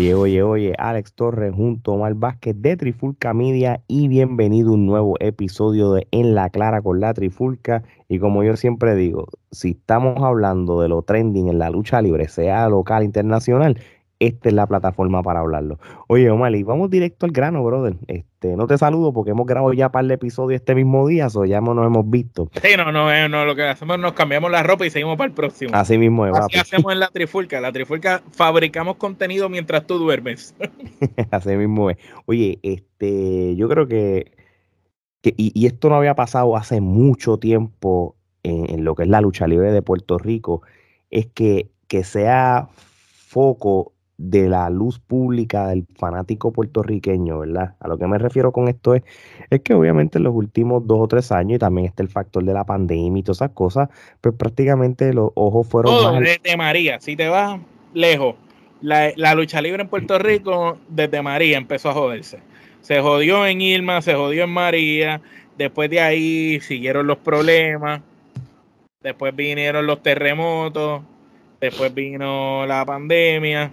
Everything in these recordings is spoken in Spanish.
Oye, oye, oye, Alex Torres junto a Omar Vázquez de Trifulca Media y bienvenido a un nuevo episodio de En la Clara con la Trifulca. Y como yo siempre digo, si estamos hablando de lo trending en la lucha libre, sea local, internacional, esta es la plataforma para hablarlo. Oye, Omar, y vamos directo al grano, brother. Este, no te saludo porque hemos grabado ya para el episodio este mismo día, o ya nos hemos visto. Sí, no, no, eh, no, lo que hacemos es nos cambiamos la ropa y seguimos para el próximo. Así mismo es. Así hacemos en la trifulca. La trifulca fabricamos contenido mientras tú duermes. Así mismo es. Oye, este, yo creo que, y, esto no había pasado hace mucho tiempo en, en, lo que es la lucha libre de Puerto Rico, es que, que sea foco de la luz pública del fanático puertorriqueño, ¿verdad? A lo que me refiero con esto es, es que obviamente en los últimos dos o tres años, y también está el factor de la pandemia y todas esas cosas, pues prácticamente los ojos fueron... Todo desde María, si te vas lejos, la, la, lucha libre en Puerto Rico desde María empezó a joderse. Se jodió en Irma, se jodió en María, después de ahí siguieron los problemas, después vinieron los terremotos, después vino la pandemia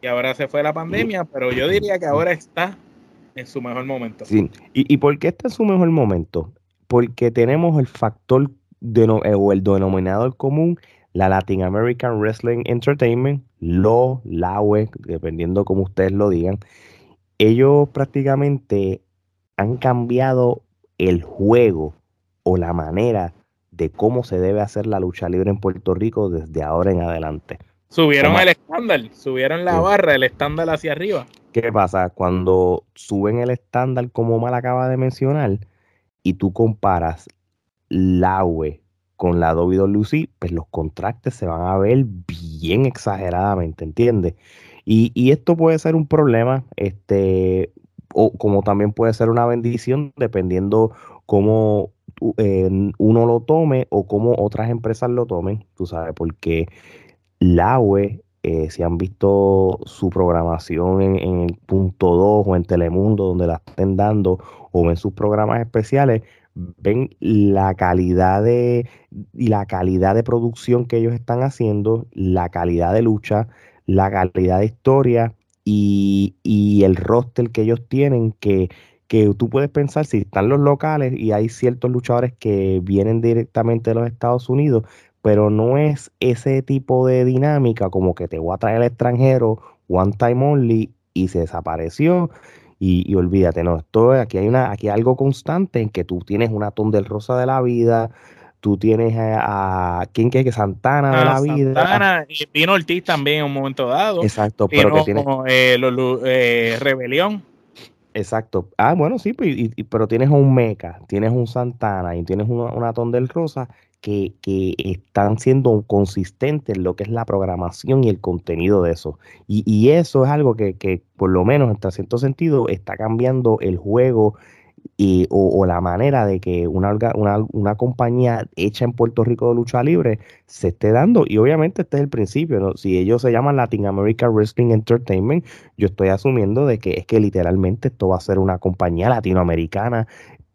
y ahora se fue la pandemia, pero yo diría que ahora está en su mejor momento. Sí. ¿Y, por qué está en su mejor momento? Porque tenemos el factor de, eh, o el denominador común, la Latin American Wrestling Entertainment, LO, LAWE, dependiendo como ustedes lo digan. Ellos prácticamente han cambiado el juego o la manera de cómo se debe hacer la lucha libre en Puerto Rico desde ahora en adelante. Subieron el estándar, subieron la barra, el estándar hacia arriba. ¿Qué pasa? Cuando suben el estándar, como Mal acaba de mencionar, y tú comparas la UE con la WWE, pues los contrastes se van a ver bien exageradamente, ¿entiendes? Y, esto puede ser un problema, este, o como también puede ser una bendición, dependiendo cómo eh, uno lo tome o cómo otras empresas lo tomen, tú sabes, porque la UE, eh, si han visto su programación en, el punto 2 o en Telemundo, donde la estén dando, o ven sus programas especiales, ven la calidad de la calidad de producción que ellos están haciendo, la calidad de lucha, la calidad de historia y, y el roster que ellos tienen que, que tú puedes pensar si están los locales y hay ciertos luchadores que vienen directamente de los Estados Unidos, pero no es ese tipo de dinámica como que te voy a traer al extranjero one time only y se desapareció y, olvídate, no, esto aquí hay una, aquí hay algo constante en que tú tienes una del rosa de la vida, tú tienes a, ¿quién que Santana de la vida. Santana, y vino Ortiz también en un momento dado. Exacto, pero que tiene eh, eh, Rebelión. Exacto. Ah, bueno, sí, pues, pero tienes un Meca, tienes un Santana y tienes una, una del rosa que, están siendo consistentes en lo que es la programación y el contenido de eso. Y, eso es algo que, por lo menos en cierto sentido está cambiando el juego y, o, la manera de que una, una, una, compañía hecha en Puerto Rico de lucha libre se esté dando. Y obviamente este es el principio. Si ellos se llaman Latin American Wrestling Entertainment, yo estoy asumiendo de que es que literalmente esto va a ser una compañía latinoamericana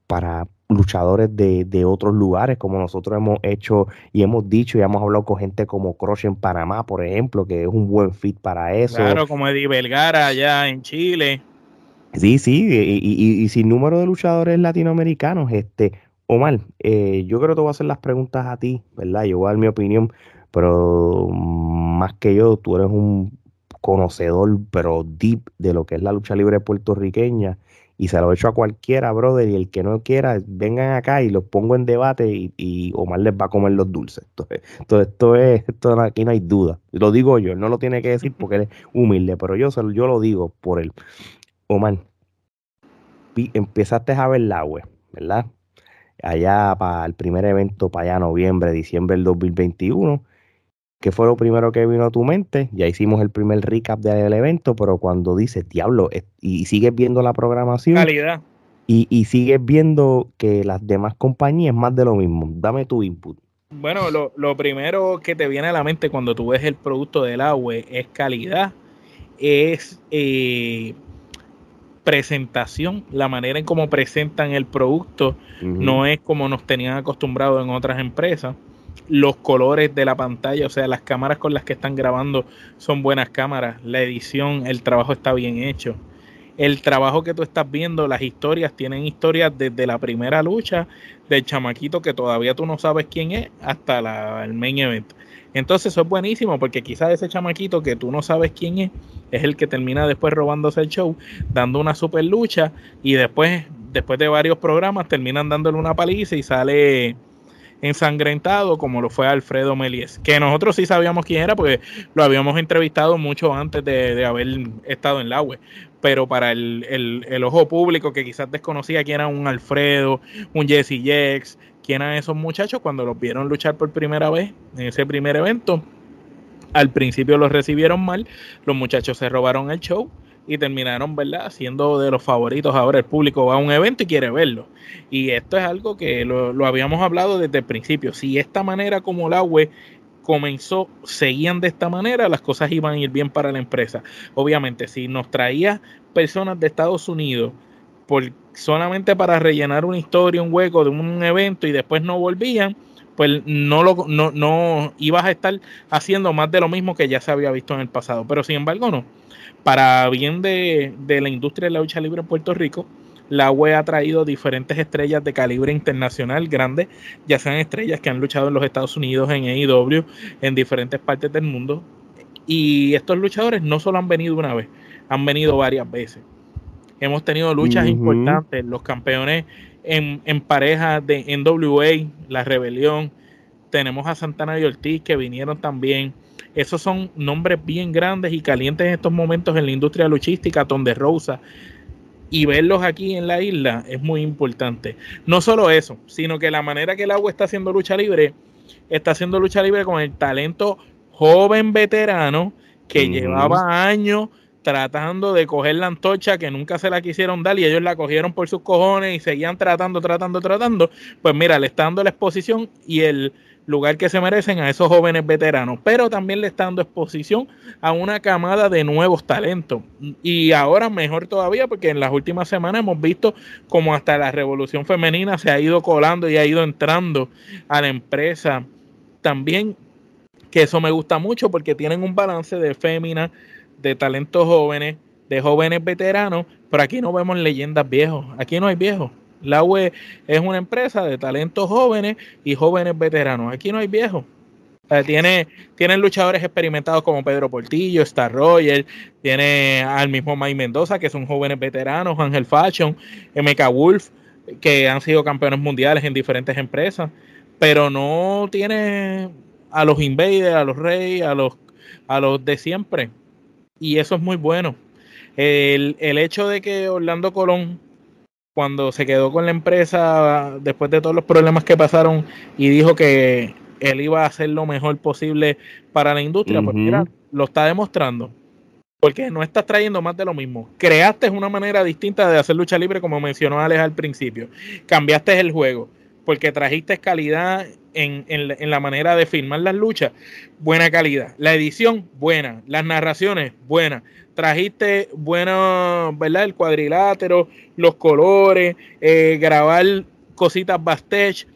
para, luchadores de, de, otros lugares, como nosotros hemos hecho y hemos dicho y hemos hablado con gente como Crush en Panamá, por ejemplo, que es un buen fit para eso. Claro, como Eddie Belgara allá en Chile. Sí, sí, y, sin número de luchadores latinoamericanos, este, Omar, eh, yo creo que te voy a hacer las preguntas a ti, ¿verdad? Yo voy a dar mi opinión, pero más que yo, tú eres un conocedor, pero deep de lo que es la lucha libre puertorriqueña y se lo he hecho a cualquiera, brother, y el que no quiera, vengan acá y los pongo en debate y, Omar les va a comer los dulces. Entonces, esto es, esto aquí no hay duda. Lo digo yo, no lo tiene que decir porque él es humilde, pero yo, yo lo digo por él. Omar, empezaste a ver la web, ¿verdad? Allá para el primer evento, para allá noviembre, diciembre del 2021 ¿Qué fue lo primero que vino a tu mente? Ya hicimos el primer recap del evento, pero cuando dices, diablo, y sigues viendo la programación. Calidad. Y, sigues viendo que las demás compañías más de lo mismo. Dame tu input. Bueno, lo, primero que te viene a la mente cuando tú ves el producto del agua es calidad, es eh, presentación, la manera en cómo presentan el producto no es como nos tenían acostumbrados en otras empresas los colores de la pantalla, o sea, las cámaras con las que están grabando son buenas cámaras, la edición, el trabajo está bien hecho. El trabajo que tú estás viendo, las historias, tienen historias desde la primera lucha del chamaquito que todavía tú no sabes quién es hasta la, el main event. Entonces eso es buenísimo porque quizás ese chamaquito que tú no sabes quién es, es el que termina después robándose el show, dando una super lucha y después, después de varios programas, terminan dándole una paliza y sale ensangrentado como lo fue Alfredo Melies, que nosotros sí sabíamos quién era porque lo habíamos entrevistado mucho antes de, haber estado en la web, pero para el, el, ojo público que quizás desconocía quién era un Alfredo, un Jesse Jex, quién eran esos muchachos cuando los vieron luchar por primera vez en ese primer evento. Al principio los recibieron mal, los muchachos se robaron el show y terminaron, ¿verdad?, siendo de los favoritos. Ahora el público va a un evento y quiere verlo. Y esto es algo que lo, habíamos hablado desde el principio. Si esta manera como la web comenzó, seguían de esta manera, las cosas iban a ir bien para la empresa. Obviamente, si nos traía personas de Estados Unidos solamente para rellenar una historia, un hueco de un evento y después no volvían, pues no, lo, no, no ibas a estar haciendo más de lo mismo que ya se había visto en el pasado. Pero sin embargo, no para bien de, la industria de la lucha libre en Puerto Rico, la UE ha traído diferentes estrellas de calibre internacional grandes, ya sean estrellas que han luchado en los Estados Unidos, en AEW, en diferentes partes del mundo. Y estos luchadores no solo han venido una vez, han venido varias veces. Hemos tenido luchas importantes, los campeones en, en pareja de NWA, La Rebelión. Tenemos a Santana y Ortiz que vinieron también esos son nombres bien grandes y calientes en estos momentos en la industria luchística, donde Rosa. Y verlos aquí en la isla es muy importante. No solo eso, sino que la manera que el agua está haciendo lucha libre, está haciendo lucha libre con el talento joven veterano que llevaba años tratando de coger la antorcha que nunca se la quisieron dar y ellos la cogieron por sus cojones y seguían tratando, tratando, tratando. Pues mira, le está dando la exposición y el lugar que se merecen a esos jóvenes veteranos, pero también le está dando exposición a una camada de nuevos talentos. Y ahora mejor todavía porque en las últimas semanas hemos visto como hasta la revolución femenina se ha ido colando y ha ido entrando a la empresa. También que eso me gusta mucho porque tienen un balance de féminas, de talentos jóvenes, de jóvenes veteranos, pero aquí no vemos leyendas viejos, aquí no hay viejos. La UE es una empresa de talentos jóvenes y jóvenes veteranos. Aquí no hay viejos. tiene, tienen luchadores experimentados como Pedro Portillo, Star Roger, tiene al mismo Mike Mendoza, que son jóvenes veteranos, Ángel Fashion, MK Wolf, que han sido campeones mundiales en diferentes empresas, pero no tiene a los Invaders, a los Reyes, a los, a los de siempre. Y eso es muy bueno. El, el hecho de que Orlando Colón cuando se quedó con la empresa después de todos los problemas que pasaron y dijo que él iba a hacer lo mejor posible para la industria, pues mira, lo está demostrando. Porque no estás trayendo más de lo mismo. Creaste una manera distinta de hacer lucha libre, como mencionó Alex al principio. Cambiaste el juego, porque trajiste calidad en, en, la manera de filmar las luchas. Buena calidad. La edición, buena. Las narraciones, buenas trajiste bueno, ¿verdad? El cuadrilátero, los colores, eh, grabar cositas backstage,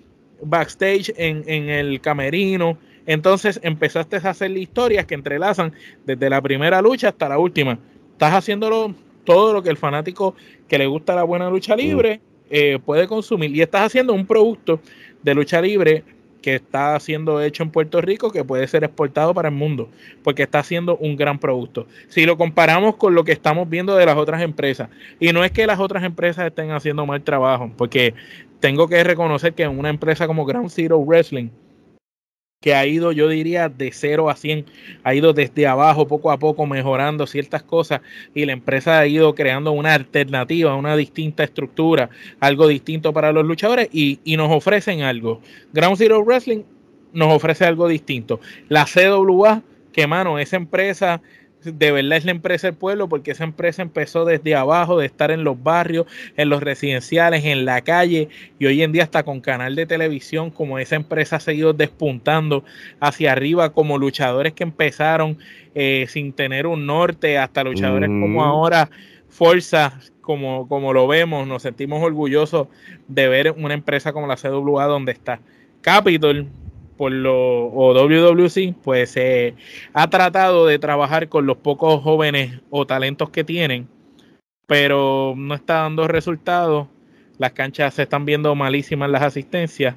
backstage en, en, el camerino. Entonces empezaste a hacer historias que entrelazan desde la primera lucha hasta la última. Estás haciéndolo todo lo que el fanático que le gusta la buena lucha libre eh, puede consumir. Y estás haciendo un producto de lucha libre que está siendo hecho en Puerto Rico que puede ser exportado para el mundo, porque está haciendo un gran producto. Si lo comparamos con lo que estamos viendo de las otras empresas, y no es que las otras empresas estén haciendo mal trabajo, porque tengo que reconocer que en una empresa como Ground Zero Wrestling, que ha ido, yo diría, de 0 a 100, ha ido desde abajo poco a poco mejorando ciertas cosas y la empresa ha ido creando una alternativa, una distinta estructura, algo distinto para los luchadores y, y nos ofrecen algo. Ground Zero Wrestling nos ofrece algo distinto. La CWA, que mano, esa empresa de verdad es la empresa del pueblo porque esa empresa empezó desde abajo, de estar en los barrios, en los residenciales, en la calle y hoy en día hasta con canal de televisión, como esa empresa ha seguido despuntando hacia arriba como luchadores que empezaron eh, sin tener un norte, hasta luchadores como ahora Forza, como, como lo vemos, nos sentimos orgullosos de ver una empresa como la CWA donde está. Capitol, por lo, o WWC, pues se ha tratado de trabajar con los pocos jóvenes o talentos que tienen, pero no está dando resultados. Las canchas se están viendo malísimas las asistencias.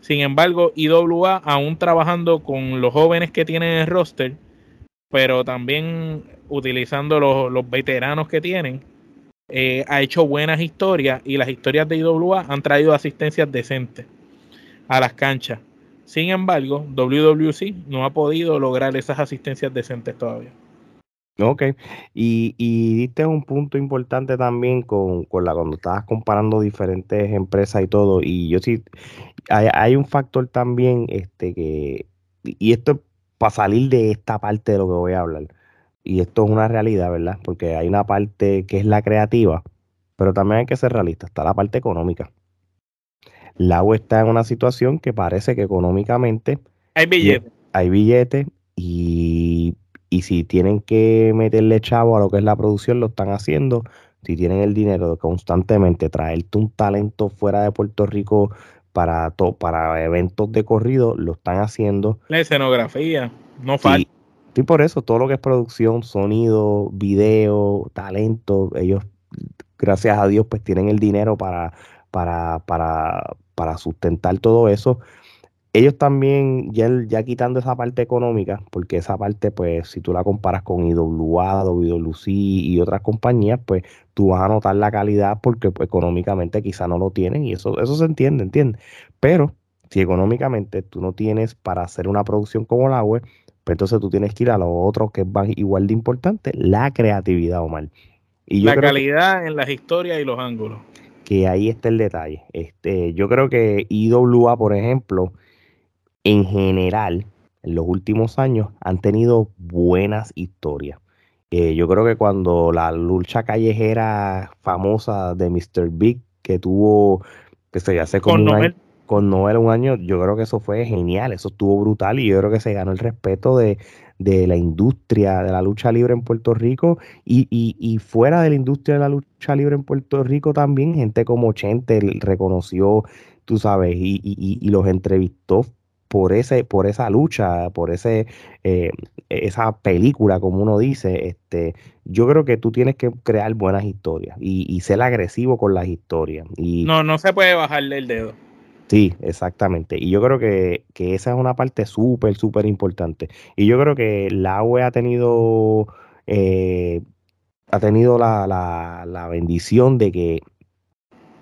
Sin embargo, IWA aún trabajando con los jóvenes que tienen el roster, pero también utilizando los, veteranos que tienen, eh, ha hecho buenas historias y las historias de IWA han traído asistencias decentes a las canchas. Sin embargo, WWC no ha podido lograr esas asistencias decentes todavía. Ok, y, y diste un punto importante también con, la cuando estabas comparando diferentes empresas y todo, y yo sí, hay, hay un factor también, este que, y esto es para salir de esta parte de lo que voy a hablar, y esto es una realidad, ¿verdad? Porque hay una parte que es la creativa, pero también hay que ser realista, está la parte económica la U está en una situación que parece que económicamente hay billetes. Hay billetes y, si tienen que meterle chavo a lo que es la producción, lo están haciendo. Si tienen el dinero de constantemente traerte un talento fuera de Puerto Rico para, para eventos de corrido, lo están haciendo. La escenografía, no falta. Y por eso, todo lo que es producción, sonido, video, talento, ellos, gracias a Dios, pues tienen el dinero para, para, para, para sustentar todo eso. Ellos también, ya, ya quitando esa parte económica, porque esa parte, pues, si tú la comparas con IWA, WWC y otras compañías, pues tú vas a notar la calidad porque pues, económicamente quizá no lo tienen y eso, eso se entiende, ¿entiendes? Pero si económicamente tú no tienes para hacer una producción como la web, pues entonces tú tienes que ir a lo otro que es igual de importante, la creatividad, Omar. Y la calidad en las historias y los ángulos que ahí está el detalle. Este, yo creo que IWA, por ejemplo, en general, en los últimos años, han tenido buenas historias. Eh, yo creo que cuando la lucha callejera famosa de Mr. Big, que tuvo, que se hace como con Noel un año, yo creo que eso fue genial, eso estuvo brutal y yo creo que se ganó el respeto de, de la industria de la lucha libre en Puerto Rico y, y, fuera de la industria de la lucha libre en Puerto Rico también, gente como Chente reconoció, tú sabes, y, y los entrevistó por ese, por esa lucha, por ese, eh, esa película, como uno dice, este, yo creo que tú tienes que crear buenas historias y, y ser agresivo con las historias. Y, no, no se puede bajarle el dedo. Sí, exactamente. Y yo creo que, esa es una parte súper, súper importante. Y yo creo que la UE ha tenido, eh, ha tenido la, la, la, bendición de que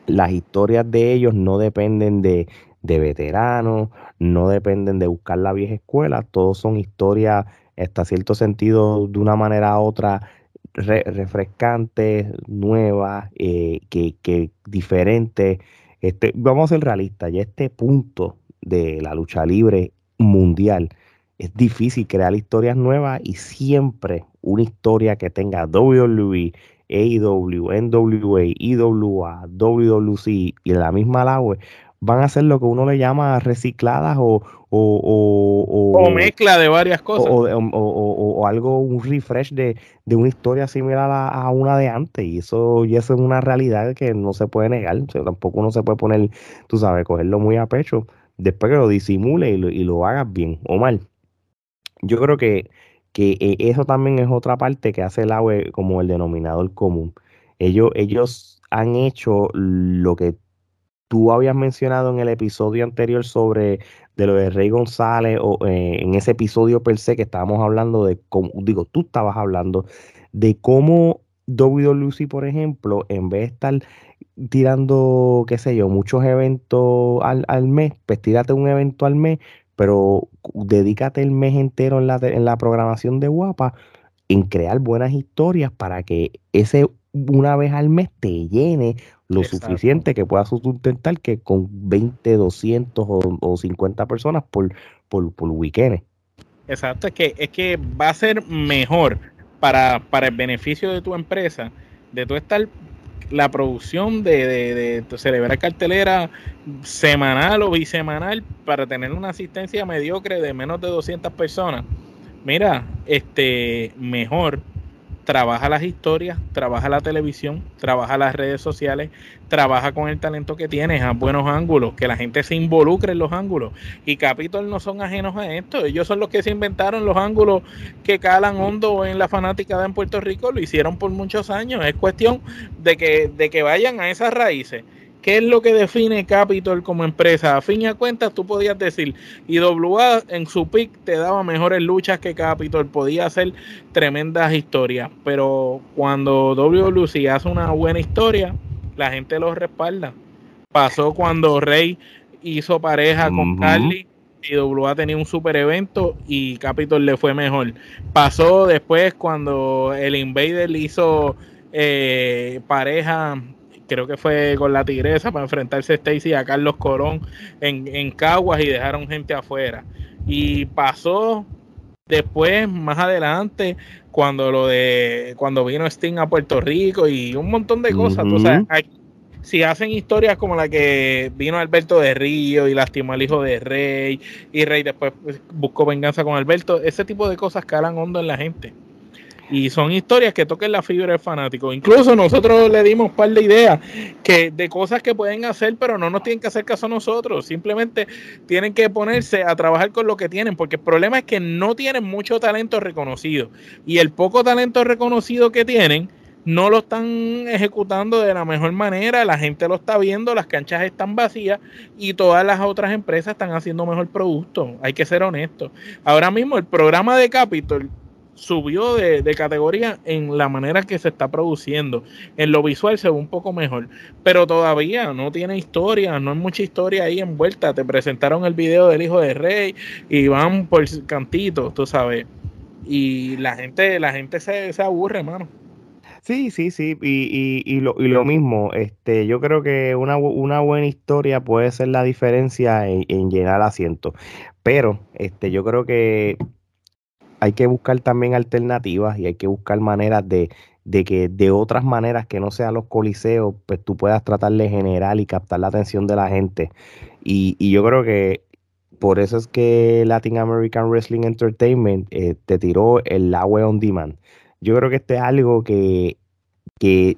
las historias de ellos no dependen de, de veteranos, no dependen de buscar la vieja escuela, todos son historias, hasta cierto sentido, de una manera u otra, refrescantes, nuevas, eh, que, que diferentes este, vamos a ser realistas, ya este punto de la lucha libre mundial es difícil crear historias nuevas y siempre una historia que tenga WWE, AEW, NWA, EWA, WWC y la misma LAWE van a ser lo que uno le llama recicladas o, o, o, mezcla de varias cosas. O, algo, un refresh de, una historia similar a, una de antes. Y eso, y eso es una realidad que no se puede negar. tampoco uno se puede poner, tú sabes, cogerlo muy a pecho. Después que lo disimule y lo, y lo hagas bien o mal. Yo creo que, que eh, eso también es otra parte que hace el AWE como el denominador común. Ellos, ellos han hecho lo que tú habías mencionado en el episodio anterior sobre de lo de Rey González, o eh, en ese episodio per se que estábamos hablando de cómo, digo, tú estabas hablando de cómo WWC, por ejemplo, en vez de estar tirando, qué sé yo, muchos eventos al, al mes, pues tírate un evento al mes, pero dedícate el mes entero en la, en la programación de Guapa en crear buenas historias para que ese una vez al mes te llene lo suficiente que pueda sustentar que con 20, 200 o, 50 personas por, por, por weekend. Exacto, es que, es que va a ser mejor para, para el beneficio de tu empresa, de tu estar la producción de, de, de, celebrar cartelera semanal o bisemanal para tener una asistencia mediocre de menos de 200 personas. Mira, este mejor trabaja las historias, trabaja la televisión, trabaja las redes sociales, trabaja con el talento que tienes a buenos ángulos, que la gente se involucre en los ángulos. Y Capitol no son ajenos a esto, ellos son los que se inventaron los ángulos que calan hondo en la fanática en Puerto Rico, lo hicieron por muchos años. Es cuestión de que, de que vayan a esas raíces ¿Qué es lo que define Capitol como empresa? A fin y a cuentas, tú podías decir, IWA en su pick te daba mejores luchas que Capitol, podía hacer tremendas historias, pero cuando WLC hace una buena historia, la gente lo respalda. Pasó cuando Rey hizo pareja con Carly y WA tenía un super evento y Capitol le fue mejor. Pasó después cuando el Invader hizo eh, pareja creo que fue con la Tigresa para enfrentarse a Stacy a Carlos Corón en, en Caguas y dejaron gente afuera. Y pasó después, más adelante, cuando lo de cuando vino Sting a Puerto Rico y un montón de cosas. si hacen historias como la que vino Alberto de Río y lastimó al hijo de Rey y Rey después buscó venganza con Alberto, ese tipo de cosas calan hondo en la gente. Y son historias que toquen la fibra del fanático. Incluso nosotros le dimos un par de ideas que, de cosas que pueden hacer, pero no nos tienen que hacer caso a nosotros. Simplemente tienen que ponerse a trabajar con lo que tienen, porque el problema es que no tienen mucho talento reconocido. Y el poco talento reconocido que tienen, no lo están ejecutando de la mejor manera, la gente lo está viendo, las canchas están vacías y todas las otras empresas están haciendo mejor producto. Hay que ser honestos. Ahora mismo el programa de Capitol subió de, categoría en la manera que se está produciendo. En lo visual se ve un poco mejor, pero todavía no tiene historia, no hay mucha historia ahí envuelta. Te presentaron el video del hijo de Rey y van por cantitos, tú sabes. Y la gente, la gente se, se aburre, hermano. Sí, sí, sí, y, y, lo, y lo mismo, este, yo creo que una, una buena historia puede ser la diferencia en, en llenar asientos, pero este, yo creo que hay que buscar también alternativas y hay que buscar maneras de, que de otras maneras que no sean los coliseos, pues tú puedas tratar de generar y captar la atención de la gente. Y, yo creo que por eso es que Latin American Wrestling Entertainment eh, te tiró el agua on demand. Yo creo que este es algo que, que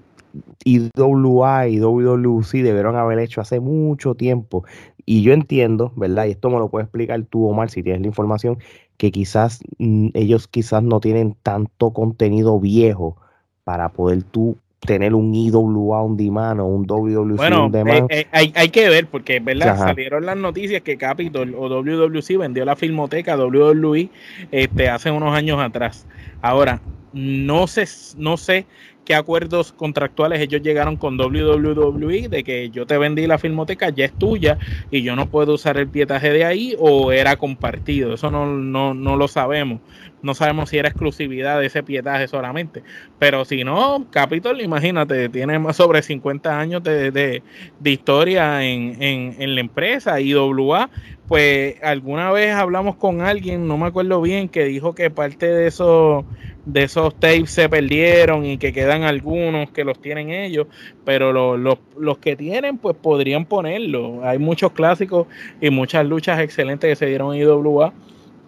IWA y WWC debieron haber hecho hace mucho tiempo. Y yo entiendo, ¿verdad? Y esto me lo puede explicar tú, Omar, si tienes la información, que quizás mm, ellos quizás no tienen tanto contenido viejo para poder tú tener un IWA on demand o un WWC bueno, eh, eh, hay, hay, que ver, porque verdad salieron las noticias que Capitol o WWC vendió la filmoteca WWE este, hace unos años atrás. Ahora, no sé, no sé qué acuerdos contractuales ellos llegaron con WWE de que yo te vendí la filmoteca, ya es tuya y yo no puedo usar el pietaje de ahí o era compartido. Eso no, no, no lo sabemos. No sabemos si era exclusividad de ese pietaje solamente. Pero si no, Capitol, imagínate, tiene más sobre 50 años de, de, historia en, en, en la empresa. IWA, pues alguna vez hablamos con alguien, no me acuerdo bien, que dijo que parte de eso de esos tapes se perdieron y que quedan algunos que los tienen ellos, pero los, que tienen pues podrían ponerlo. Hay muchos clásicos y muchas luchas excelentes que se dieron en IWA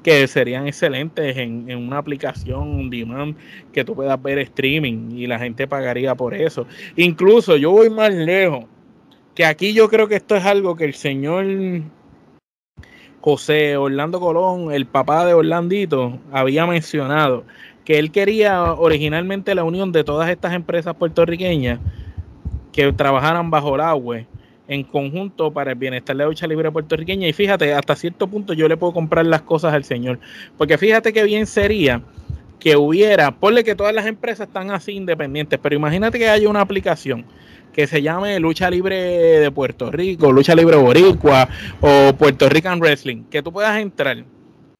que serían excelentes en, en, una aplicación un demand que tú puedas ver streaming y la gente pagaría por eso. Incluso yo voy más lejos, que aquí yo creo que esto es algo que el señor José Orlando Colón, el papá de Orlandito, había mencionado que él quería originalmente la unión de todas estas empresas puertorriqueñas que trabajaran bajo el agua en conjunto para el bienestar de la lucha libre puertorriqueña. Y fíjate, hasta cierto punto yo le puedo comprar las cosas al señor. Porque fíjate qué bien sería que hubiera, ponle que todas las empresas están así independientes, pero imagínate que haya una aplicación que se llame Lucha Libre de Puerto Rico, Lucha Libre Boricua o Puerto Rican Wrestling, que tú puedas entrar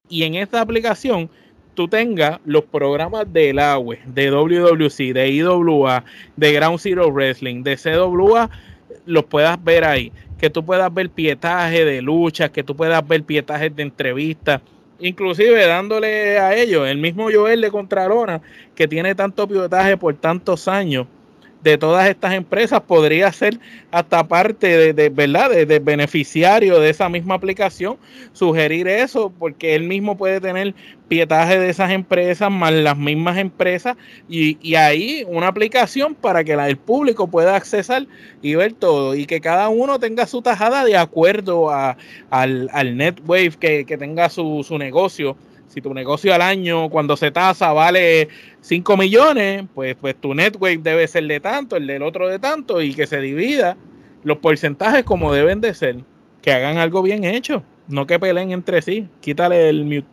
y en esta aplicación tú tengas los programas del AWE, de WWC, de IWA, de Ground Zero Wrestling, de CWA, los puedas ver ahí. Que tú puedas ver pietaje de luchas, que tú puedas ver pietajes de entrevistas, inclusive dándole a ellos, el mismo Joel de Contralona, que tiene tanto pietaje por tantos años, de todas estas empresas podría ser hasta parte de, verdad de, beneficiario de esa misma aplicación sugerir eso porque él mismo puede tener pietaje de esas empresas más las mismas empresas y, ahí una aplicación para que el público pueda accesar y ver todo y que cada uno tenga su tajada de acuerdo a, al, al NetWave que, que tenga su, su negocio si tu negocio al año cuando se tasa vale 5 millones, pues, pues tu network debe ser de tanto, el del otro de tanto, y que se divida los porcentajes como deben de ser. Que hagan algo bien hecho, no que peleen entre sí. Quítale el mute.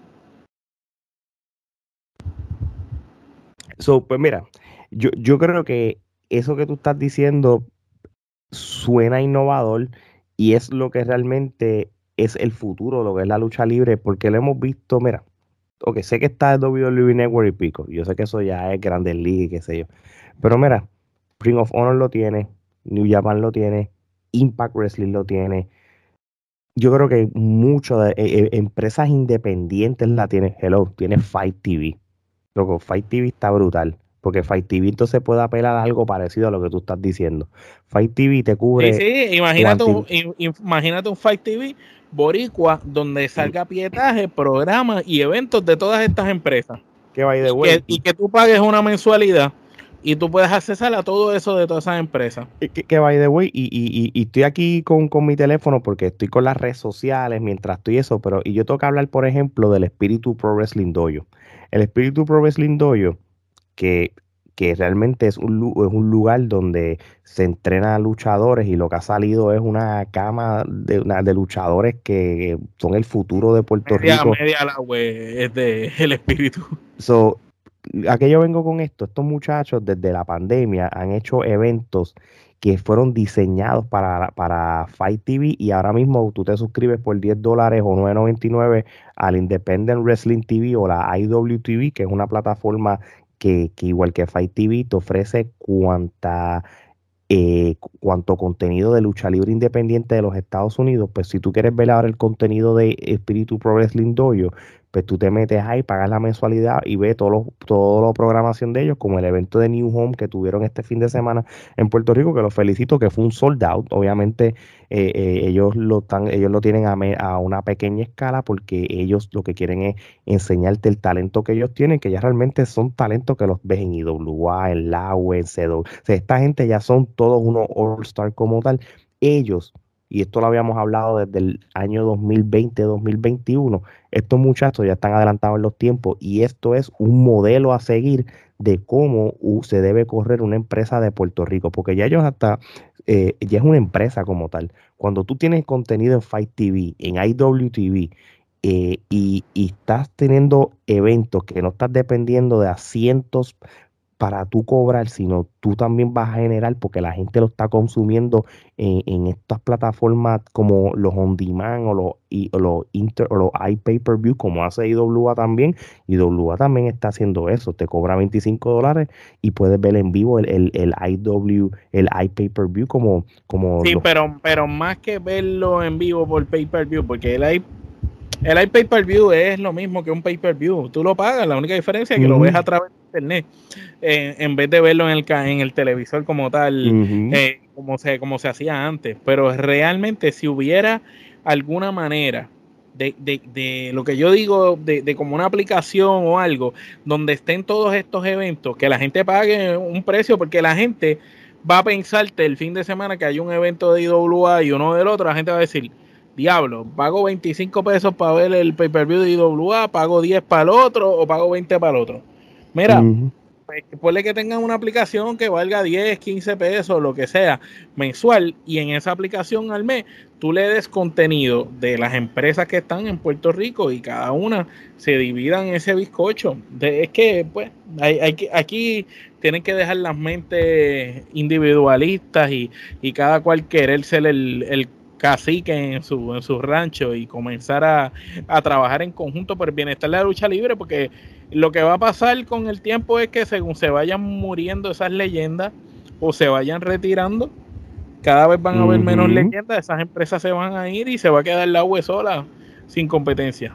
So, pues mira, yo, yo creo que eso que tú estás diciendo suena innovador y es lo que realmente es el futuro, lo que es la lucha libre, porque lo hemos visto, mira, ok, sé que está el WWE Network y pico, yo sé que eso ya es Grandes League, qué sé yo, pero mira, Ring of Honor lo tiene, New Japan lo tiene, Impact Wrestling lo tiene, yo creo que muchas eh, eh, empresas independientes la tienen, hello, tiene Fight TV, loco, Fight TV está brutal, porque Fight TV entonces puede apelar a algo parecido a lo que tú estás diciendo. Fight TV te cubre. Sí, sí, imagínate, un, imagínate un Fight TV boricua donde salga pietaje, programas y eventos de todas estas empresas. Que vaya de vuelta. Y que tú pagues una mensualidad y tú puedes accesar a todo eso de todas esas empresas. Que, que by the way, y, y, y, estoy aquí con, con, mi teléfono porque estoy con las redes sociales mientras estoy eso, pero y yo tengo que hablar, por ejemplo, del Espíritu Pro Wrestling Dojo. El Espíritu Pro Wrestling Dojo que, que realmente es un, es un lugar donde se entrena a luchadores y lo que ha salido es una cama de, de luchadores que son el futuro de Puerto Rico. Media la es de el espíritu. So, ¿A qué yo vengo con esto? Estos muchachos desde la pandemia han hecho eventos que fueron diseñados para, para Fight TV y ahora mismo tú te suscribes por 10 dólares o 9.99 al Independent Wrestling TV o la IWTV, que es una plataforma que, igual que Fight TV te ofrece cuanta, eh, cuanto contenido de lucha libre independiente de los Estados Unidos, pues si tú quieres ver ahora el contenido de Espíritu Pro Wrestling Dojo, pues tú te metes ahí, pagas la mensualidad y ves todo toda la programación de ellos, como el evento de New Home que tuvieron este fin de semana en Puerto Rico, que los felicito, que fue un sold out. Obviamente eh, eh, ellos lo están, ellos lo tienen a, una pequeña escala porque ellos lo que quieren es enseñarte el talento que ellos tienen, que ya realmente son talentos que los ves en IWA, en LAW, en CEDO. O sea, esta gente ya son todos unos all-star como tal. Ellos y esto lo habíamos hablado desde el año 2020-2021, estos muchachos ya están adelantados en los tiempos y esto es un modelo a seguir de cómo se debe correr una empresa de Puerto Rico, porque ya ellos hasta, eh, ya es una empresa como tal. Cuando tú tienes contenido en Fight TV, en IWTV, eh, y, y, estás teniendo eventos que no estás dependiendo de asientos para tú cobrar, sino tú también vas a generar, porque la gente lo está consumiendo en, estas plataformas como los on demand o los, y, o los, inter, o los iPay per view, como hace IWA también. IWA también está haciendo eso, te cobra 25 dólares y puedes ver en vivo el, el, el IW, el iPay per view como... como sí, pero, pero más que verlo en vivo por pay per view, porque el iPay el iPay per view es lo mismo que un pay per view. Tú lo pagas, la única diferencia es que lo ves a través de internet eh, en vez de verlo en el, en el televisor como tal, eh, como, se, como se hacía antes. Pero realmente, si hubiera alguna manera de, de, de, lo que yo digo, de, de, como una aplicación o algo, donde estén todos estos eventos, que la gente pague un precio, porque la gente va a pensarte el fin de semana que hay un evento de IWA y uno del otro, la gente va a decir, diablo, pago 25 pesos para ver el pay-per-view de IWA, pago 10 para el otro o pago 20 para el otro. Mira, pues, puede que tengan una aplicación que valga 10, 15 pesos, lo que sea, mensual, y en esa aplicación al mes tú le des contenido de las empresas que están en Puerto Rico y cada una se dividan ese bizcocho. es que, pues, hay, que, aquí tienen que dejar las mentes individualistas y, y cada cual querer ser el, el cacique en su, en su rancho y comenzar a, trabajar en conjunto por el bienestar de la lucha libre, porque lo que va a pasar con el tiempo es que según se vayan muriendo esas leyendas o se vayan retirando, cada vez van a haber menos leyendas, esas empresas se van a ir y se va a quedar la web sola sin competencia.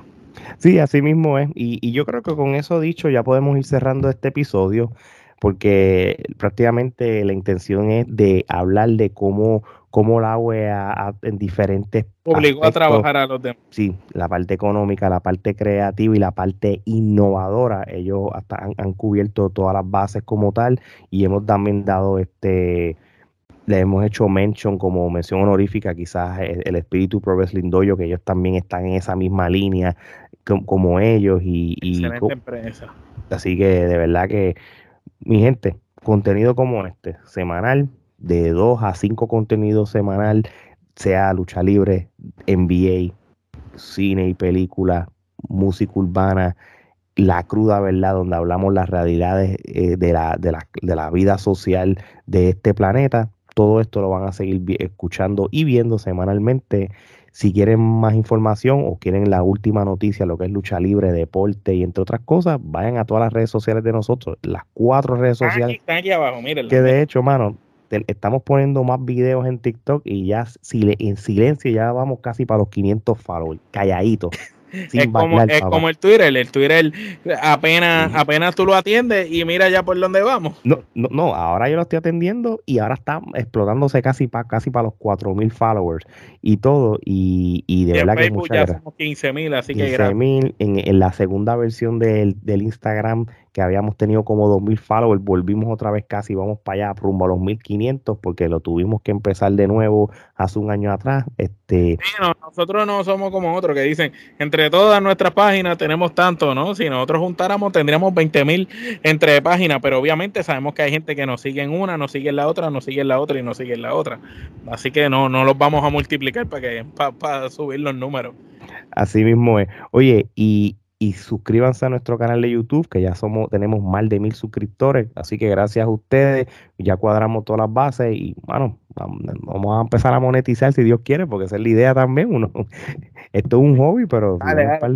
Sí, así mismo es. Y, y yo creo que con eso dicho ya podemos ir cerrando este episodio. Porque prácticamente la intención es de hablar de cómo, cómo la UEA en diferentes obligó a trabajar a los demás. Sí, la parte económica, la parte creativa y la parte innovadora, ellos hasta han, han cubierto todas las bases como tal y hemos también dado este le hemos hecho mention como mención honorífica quizás el, espíritu Pro Wrestling que ellos también están en esa misma línea como, ellos y, Excelente empresa. así que de verdad que mi gente contenido como este semanal de dos a cinco contenidos semanal sea lucha libre NBA cine y película música urbana la cruda verdad, donde hablamos las realidades eh, de, la, de, la, de, la, vida social de este planeta. Todo esto lo van a seguir escuchando y viendo semanalmente. Si quieren más información o quieren la última noticia, lo que es lucha libre, deporte y entre otras cosas, vayan a todas las redes sociales de nosotros, las cuatro redes sociales. aquí abajo, Que de hecho, mano, estamos poniendo más videos en TikTok y ya en silencio ya vamos casi para los 500 followers, calladitos. Es, como, es como, el Twitter, el Twitter apenas, apenas tú lo atiendes y mira ya por dónde vamos. No, no, no, ahora yo lo estoy atendiendo y ahora está explotándose casi para casi para los 4000 followers y todo. Y, y de verdad que muchas ya somos 15000, así 15, que en, en la segunda versión del, del Instagram que habíamos tenido como 2000 followers, volvimos otra vez casi, vamos para allá, rumbo a los 1500, porque lo tuvimos que empezar de nuevo hace un año atrás. Este... nosotros no somos como otros que dicen, entre todas nuestras páginas tenemos tanto, ¿no? Si nosotros juntáramos tendríamos 20 mil entre páginas, pero obviamente sabemos que hay gente que nos sigue en una, nos sigue en la otra, nos sigue en la otra y nos sigue en la otra. Así que no, no los vamos a multiplicar para que para subir los números. Así mismo es. Oye, y, y suscríbanse a nuestro canal de YouTube, que ya somos, tenemos más de mil suscriptores, así que gracias a ustedes, ya cuadramos todas las bases y bueno, vamos a empezar a monetizar si Dios quiere, porque esa es la idea también, uno, esto es un hobby, pero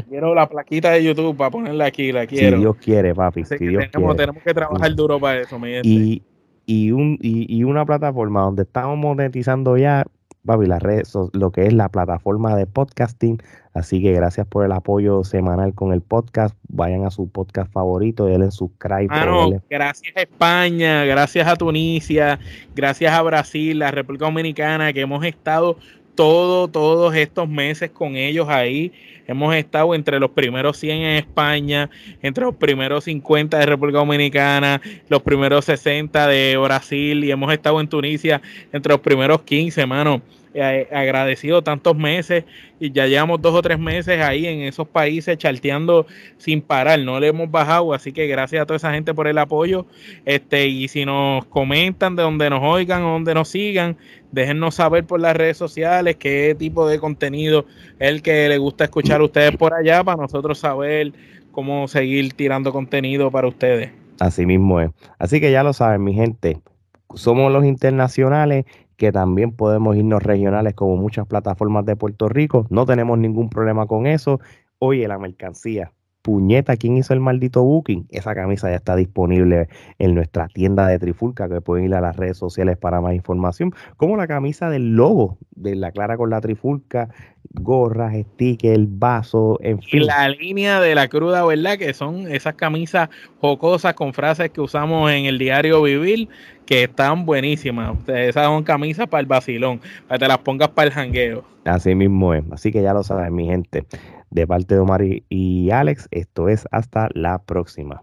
quiero la plaquita de YouTube para ponerla aquí, la quiero. Si Dios quiere, papi, si Dios tenemos, quiere. tenemos que trabajar duro para eso, mi y, y, un, y, y una plataforma donde estamos monetizando ya, papi, la red, lo que es la plataforma de podcasting. Así que gracias por el apoyo semanal con el podcast. Vayan a su podcast favorito, denle subscribe. gracias a España, gracias a Tunisia, gracias a Brasil, la República Dominicana, que hemos estado todo, todos estos meses con ellos ahí. Hemos estado entre los primeros 100 en España, entre los primeros 50 de República Dominicana, los primeros 60 de Brasil y hemos estado en Tunisia entre los primeros 15, hermano. Eh, agradecido tantos meses y ya llevamos dos o tres meses ahí en esos países charteando sin parar, no le hemos bajado, así que gracias a toda esa gente por el apoyo, este y si nos comentan de donde nos oigan o donde nos sigan, déjennos saber por las redes sociales qué tipo de contenido es el que le gusta escuchar a ustedes por allá para nosotros saber cómo seguir tirando contenido para ustedes. Así mismo es. Así que ya lo saben, mi gente. Somos los internacionales que también podemos irnos regionales como muchas plataformas de Puerto Rico. No tenemos ningún problema con eso. Oye, la mercancía. Puñeta, ¿quién hizo el maldito booking? Esa camisa ya está disponible en nuestra tienda de Trifulca, que pueden ir a las redes sociales para más información. Como la camisa del logo de la Clara con la Trifulca, gorras, stickers, vaso, en fin. Y la línea de la cruda, ¿verdad? Que son esas camisas jocosas con frases que usamos en el diario Vivir, que están buenísimas. Esas son camisas para el vacilón, para que te las pongas para el jangueo. Así mismo es. Así que ya lo saben, mi gente. De parte de Omar y Alex, esto es hasta la próxima.